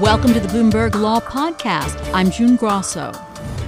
Welcome to the Bloomberg Law Podcast. I'm June Grosso.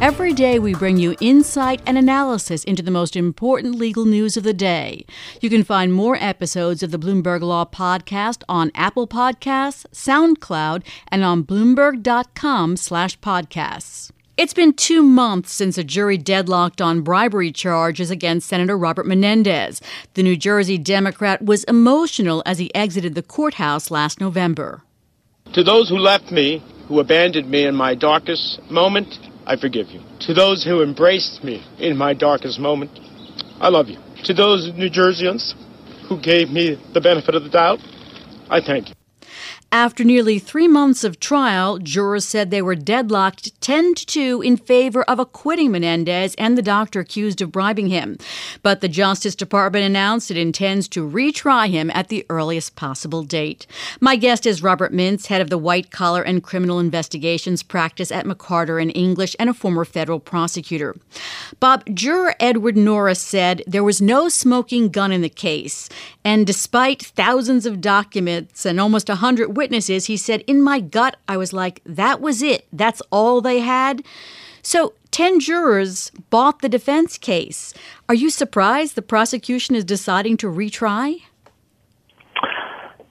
Every day we bring you insight and analysis into the most important legal news of the day. You can find more episodes of the Bloomberg Law Podcast on Apple Podcasts, SoundCloud, and on bloomberg.com/podcasts. It's been two months since a jury deadlocked on bribery charges against Senator Robert Menendez. The New Jersey Democrat was emotional as he exited the courthouse last November. To those who left me, who abandoned me in my darkest moment, I forgive you. To those who embraced me in my darkest moment, I love you. To those New Jerseyans who gave me the benefit of the doubt, I thank you. After nearly three months of trial, jurors said they were deadlocked 10 to 2 in favor of acquitting Menendez and the doctor accused of bribing him. But the Justice Department announced it intends to retry him at the earliest possible date. My guest is Robert Mintz, head of the White Collar and Criminal Investigations practice at McCarter and English and a former federal prosecutor. Bob, juror Edward Norris said there was no smoking gun in the case. And despite thousands of documents and almost 100 witnesses, he said, In my gut, I was like, that was it. That's all they had. So, 10 jurors bought the defense case. Are you surprised the prosecution is deciding to retry?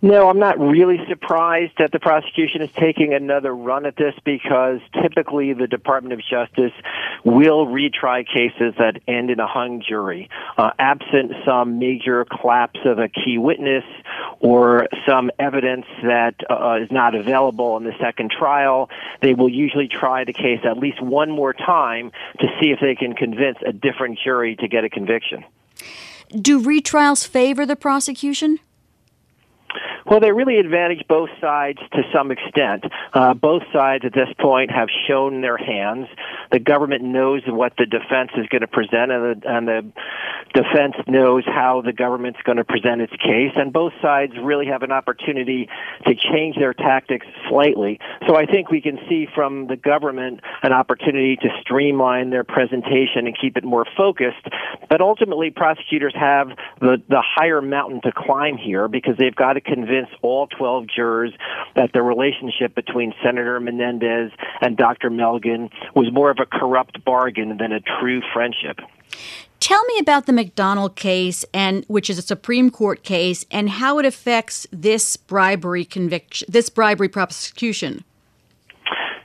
No, I'm not really surprised that the prosecution is taking another run at this because typically the Department of Justice will retry cases that end in a hung jury. Uh, absent some major collapse of a key witness or some evidence that uh, is not available in the second trial, they will usually try the case at least one more time to see if they can convince a different jury to get a conviction. Do retrials favor the prosecution? Well, they really advantage both sides to some extent. Uh, both sides at this point have shown their hands. The government knows what the defense is going to present, and the, and the defense knows how the government's going to present its case. And both sides really have an opportunity to change their tactics slightly. So I think we can see from the government an opportunity to streamline their presentation and keep it more focused. But ultimately, prosecutors have the, the higher mountain to climb here because they've got to convince all 12 jurors that the relationship between Senator Menendez and Dr. Melgen was more of a corrupt bargain than a true friendship. Tell me about the McDonnell case and which is a Supreme Court case and how it affects this bribery conviction this bribery prosecution.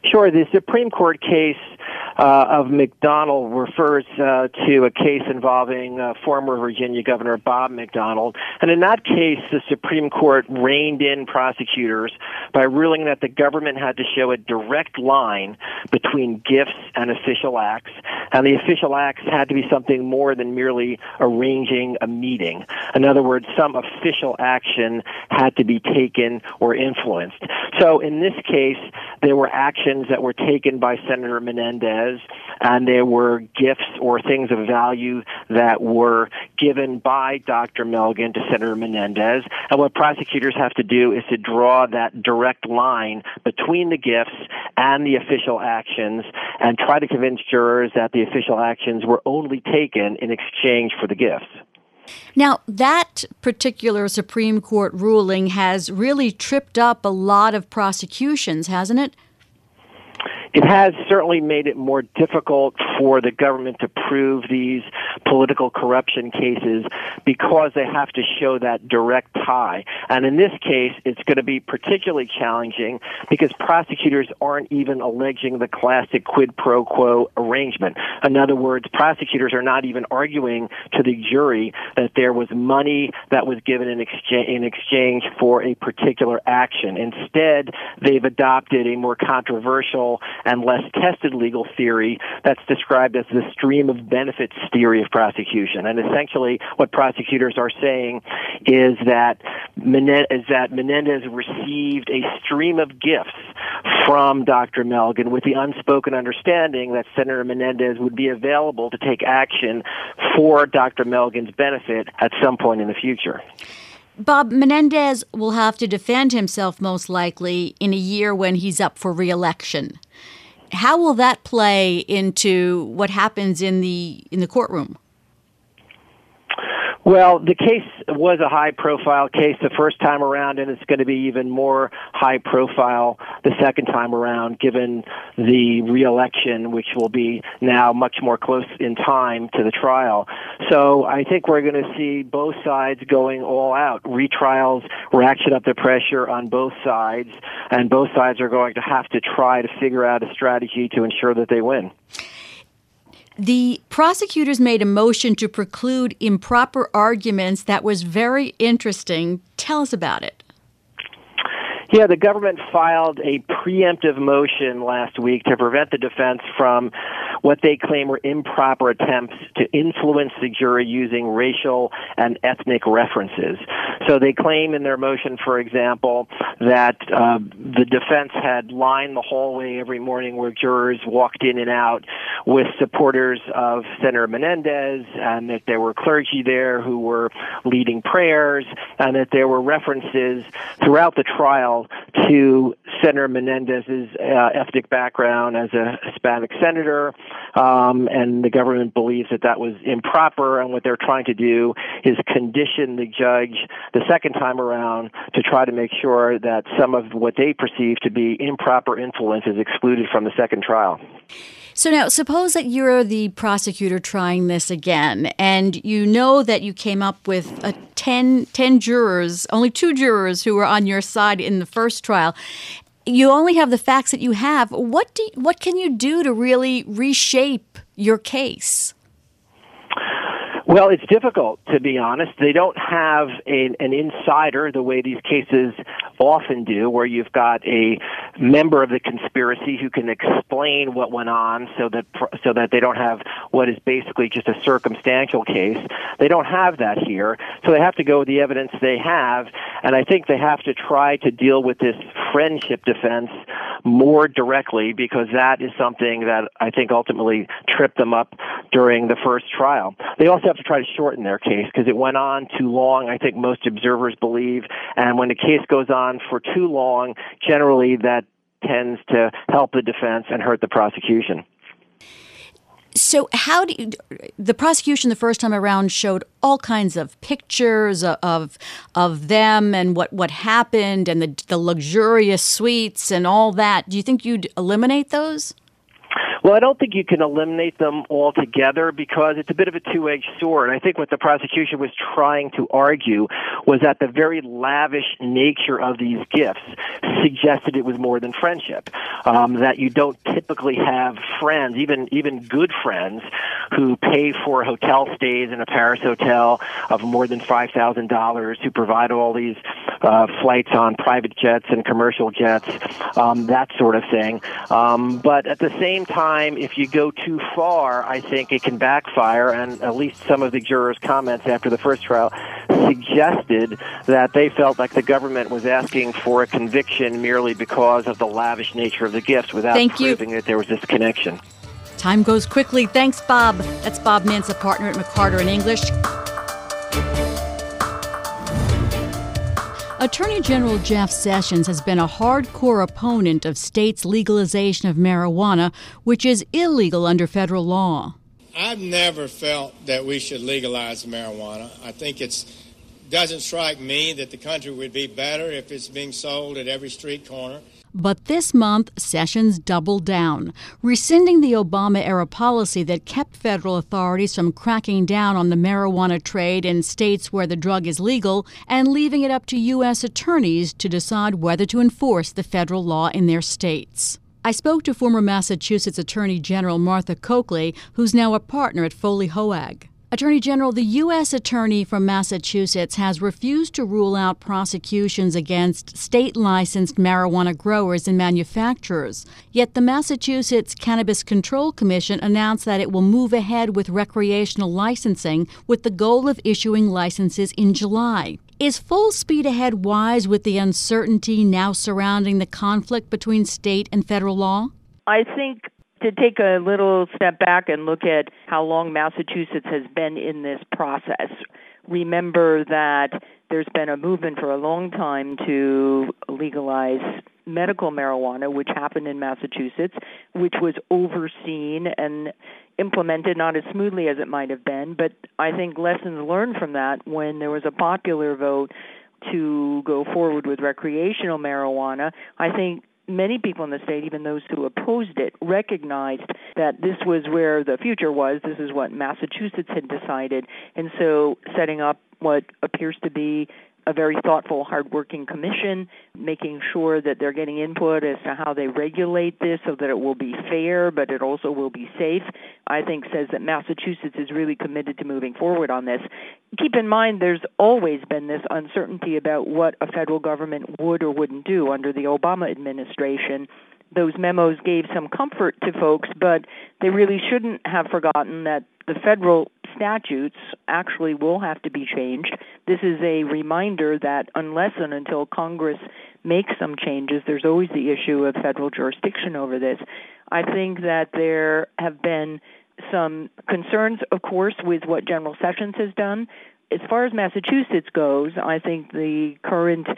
Sure, the Supreme Court case uh, of McDonnell refers uh, to a case involving uh, former Virginia Governor Bob McDonnell. And in that case, the Supreme Court reined in prosecutors by ruling that the government had to show a direct line between gifts and official acts. And the official acts had to be something more than merely arranging a meeting. In other words, some official action had to be taken or influenced. So in this case, there were actions that were taken by Senator Menendez and there were gifts or things of value that were given by Dr. Melgen to Senator Menendez. And what prosecutors have to do is to draw that direct line between the gifts and the official actions and try to convince jurors that the official actions were only taken in exchange for the gifts. Now, that particular Supreme Court ruling has really tripped up a lot of prosecutions, hasn't it? It has certainly made it more difficult for the government to prove these political corruption cases because they have to show that direct tie. And in this case, it's going to be particularly challenging because prosecutors aren't even alleging the classic quid pro quo arrangement. In other words, prosecutors are not even arguing to the jury that there was money that was given in exchange, in exchange for a particular action. Instead, they've adopted a more controversial and less tested legal theory that's described as the stream of benefits theory of prosecution. And essentially, what prosecutors are saying is that is that Menendez received a stream of gifts from Dr. Melgen with the unspoken understanding that Senator Menendez would be available to take action for Dr. Melgen's benefit at some point in the future. Bob Menendez will have to defend himself most likely in a year when he's up for reelection. How will that play into what happens in the in the courtroom? Well, the case was a high profile case the first time around, and it's going to be even more high profile the second time around, given the reelection, which will be now much more close in time to the trial. So I think we're going to see both sides going all out. Retrials ratchet up the pressure on both sides, and both sides are going to have to try to figure out a strategy to ensure that they win. The prosecutors made a motion to preclude improper arguments that was very interesting. Tell us about it. Yeah, the government filed a preemptive motion last week to prevent the defense from what they claim were improper attempts to influence the jury using racial and ethnic references. So they claim in their motion, for example, that uh, the defense had lined the hallway every morning where jurors walked in and out with supporters of Senator Menendez, and that there were clergy there who were leading prayers, and that there were references throughout the trial to Senator Menendez's uh, ethnic background as a Hispanic senator, um, and the government believes that that was improper. And what they're trying to do is condition the judge the second time around to try to make sure that some of what they perceive to be improper influence is excluded from the second trial. So now, suppose that you're the prosecutor trying this again, and you know that you came up with a 10, 10 jurors, only two jurors who were on your side in the first trial. You only have the facts that you have. What do what can you do to really reshape your case? Well, it's difficult to be honest. They don't have a, an insider the way these cases often do, where you've got a member of the conspiracy who can explain what went on, so that so that they don't have what is basically just a circumstantial case. They don't have that here, so they have to go with the evidence they have, and I think they have to try to deal with this friendship defense more directly because that is something that I think ultimately tripped them up during the first trial. They also have to try to shorten their case because it went on too long, I think most observers believe. And when a case goes on for too long, generally that tends to help the defense and hurt the prosecution. So, how do you, the prosecution the first time around showed all kinds of pictures of of them and what what happened and the the luxurious suites and all that? Do you think you'd eliminate those? Well, I don't think you can eliminate them altogether because it's a bit of a two-edged sword. I think what the prosecution was trying to argue was that the very lavish nature of these gifts suggested it was more than friendship. Um, that you don't typically have friends, even even good friends, who pay for hotel stays in a Paris hotel of more than five thousand dollars, who provide all these uh, flights on private jets and commercial jets, um, that sort of thing. Um, but at the same time time, if you go too far, I think it can backfire. And at least some of the jurors' comments after the first trial suggested that they felt like the government was asking for a conviction merely because of the lavish nature of the gifts without Thank proving you. that there was this connection. Time goes quickly. Thanks, Bob. That's Bob Mintz, a partner at McCarter and English. Attorney General Jeff Sessions has been a hardcore opponent of states' legalization of marijuana, which is illegal under federal law. I've never felt that we should legalize marijuana. I think it doesn't strike me that the country would be better if it's being sold at every street corner. But this month, Sessions doubled down, rescinding the Obama era policy that kept federal authorities from cracking down on the marijuana trade in states where the drug is legal and leaving it up to U.S. attorneys to decide whether to enforce the federal law in their states. I spoke to former Massachusetts Attorney General Martha Coakley, who's now a partner at Foley Hoag. Attorney General, the U.S. Attorney from Massachusetts has refused to rule out prosecutions against state licensed marijuana growers and manufacturers. Yet the Massachusetts Cannabis Control Commission announced that it will move ahead with recreational licensing with the goal of issuing licenses in July. Is full speed ahead wise with the uncertainty now surrounding the conflict between state and federal law? I think to take a little step back and look at how long Massachusetts has been in this process. Remember that there's been a movement for a long time to legalize medical marijuana, which happened in Massachusetts, which was overseen and implemented not as smoothly as it might have been, but I think lessons learned from that when there was a popular vote to go forward with recreational marijuana, I think many people in the state, even those who opposed it, recognized that this was where the future was. This is what Massachusetts had decided. And so setting up what appears to be a very thoughtful, hardworking commission, making sure that they're getting input as to how they regulate this so that it will be fair, but it also will be safe, I think says that Massachusetts is really committed to moving forward on this. Keep in mind, there's always been this uncertainty about what a federal government would or wouldn't do under the Obama administration those memos gave some comfort to folks, but they really shouldn't have forgotten that the federal statutes actually will have to be changed. This is a reminder that unless and until Congress makes some changes, there's always the issue of federal jurisdiction over this. I think that there have been some concerns, of course, with what General Sessions has done. As far as Massachusetts goes, I think the current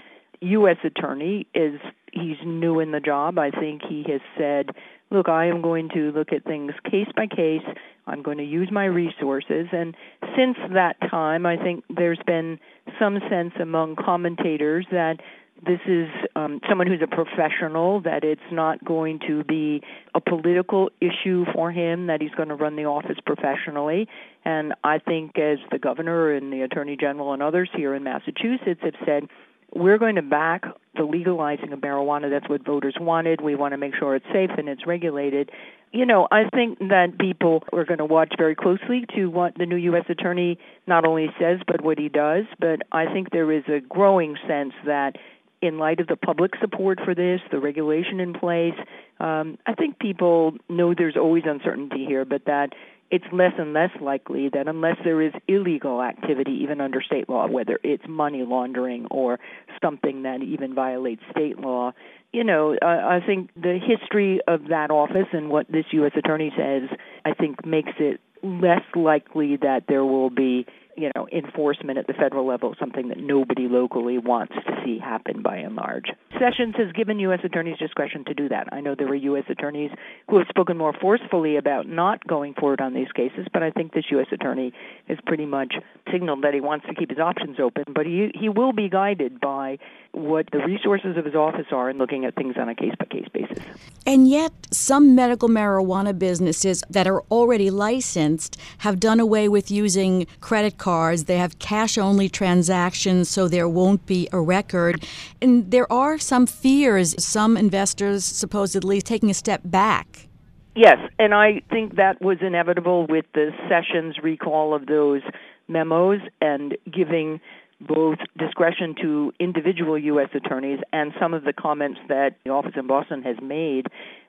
U.S. attorney is he's new in the job. I think he has said, "Look, I am going to look at things case by case. I'm going to use my resources." And since that time, I think there's been some sense among commentators that this is um, someone who's a professional, that it's not going to be a political issue for him, that he's going to run the office professionally. And I think, as the governor and the attorney general and others here in Massachusetts have said, we're going to back the legalizing of marijuana. That's what voters wanted. We want to make sure it's safe and it's regulated. You know, I think that people are going to watch very closely to what the new U.S. attorney not only says, but what he does. But I think there is a growing sense that in light of the public support for this, the regulation in place, um, I think people know there's always uncertainty here, but that it's less and less likely that unless there is illegal activity, even under state law, whether it's money laundering or something that even violates state law, you know, I, I think the history of that office and what this U.S. attorney says, I think makes it less likely that there will be you know, enforcement at the federal level, something that nobody locally wants to see happen by and large. Sessions has given U.S. attorneys discretion to do that. I know there were U.S. attorneys who have spoken more forcefully about not going forward on these cases, but I think this U.S. attorney has pretty much signaled that he wants to keep his options open, but he, he will be guided by what the resources of his office are in looking at things on a case by case basis. And yet, some medical marijuana businesses that are already licensed have done away with using credit cards. They have cash only transactions, so there won't be a record. And there are some fears, some investors supposedly taking a step back. Yes, and I think that was inevitable with the Sessions recall of those memos and giving both discretion to individual U.S. attorneys and some of the comments that the office in Boston has made.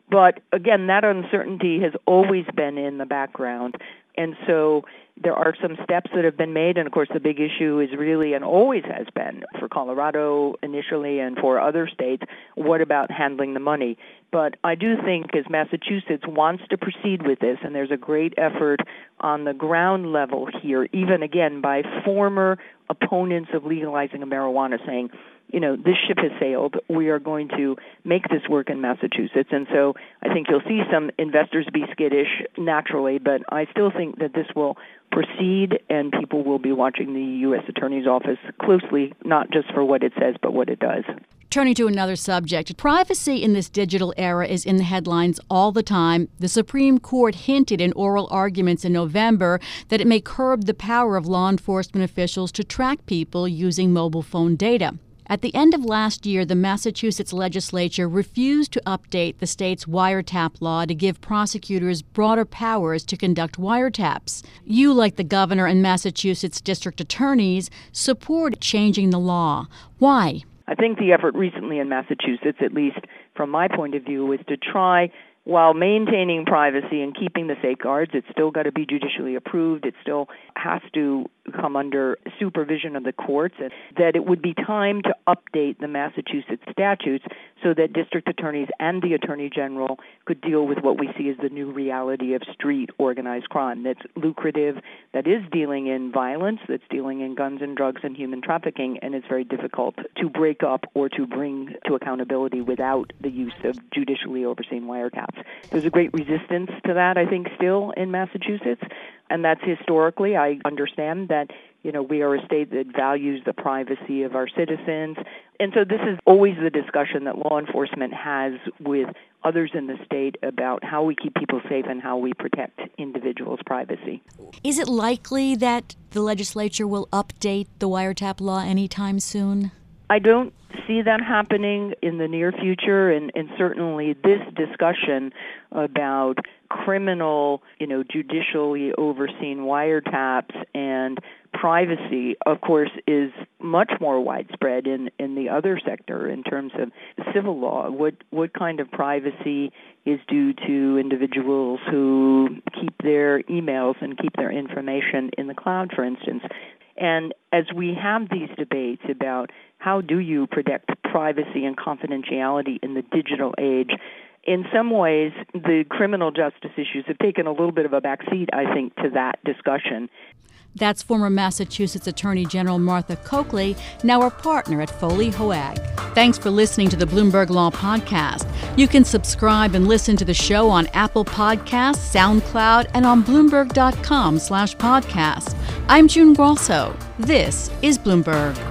But again, that uncertainty has always been in the background. And so there are some steps that have been made, and of course, the big issue is really and always has been for Colorado initially and for other states what about handling the money? But I do think as Massachusetts wants to proceed with this, and there's a great effort on the ground level here, even again by former opponents of legalizing marijuana saying, you know, this ship has sailed. We are going to make this work in Massachusetts. And so I think you'll see some investors be skittish naturally, but I still think that this will proceed and people will be watching the U.S. Attorney's Office closely, not just for what it says, but what it does. Turning to another subject, privacy in this digital era is in the headlines all the time. The Supreme Court hinted in oral arguments in November that it may curb the power of law enforcement officials to track people using mobile phone data. At the end of last year, the Massachusetts legislature refused to update the state's wiretap law to give prosecutors broader powers to conduct wiretaps. You, like the governor and Massachusetts district attorneys, support changing the law. Why? I think the effort recently in Massachusetts, at least from my point of view, was to try while maintaining privacy and keeping the safeguards. It's still got to be judicially approved. It still has to come under supervision of the courts, and that it would be time to update the Massachusetts statutes so that district attorneys and the attorney general could deal with what we see as the new reality of street organized crime that's lucrative, that is dealing in violence, that's dealing in guns and drugs and human trafficking, and it's very difficult to break up or to bring to accountability without the use of judicially overseen wiretaps. There's a great resistance to that, I think, still in Massachusetts, and that's historically, I understand that you know, we are a state that values the privacy of our citizens. And so this is always the discussion that law enforcement has with others in the state about how we keep people safe and how we protect individuals' privacy. Is it likely that the legislature will update the wiretap law anytime soon? I don't see that happening in the near future, and, and certainly this discussion about criminal, you know, judicially overseen wiretaps and privacy, of course, is much more widespread in, in the other sector in terms of civil law. What what kind of privacy is due to individuals who keep their emails and keep their information in the cloud, for instance? And as we have these debates about how do you protect privacy and confidentiality in the digital age, in some ways, the criminal justice issues have taken a little bit of a backseat, I think, to that discussion. That's former Massachusetts Attorney General Martha Coakley, now a partner at Foley Hoag. Thanks for listening to the Bloomberg Law Podcast. You can subscribe and listen to the show on Apple Podcasts, SoundCloud, and on Bloomberg.com slash podcast. I'm June Grosso. This is Bloomberg.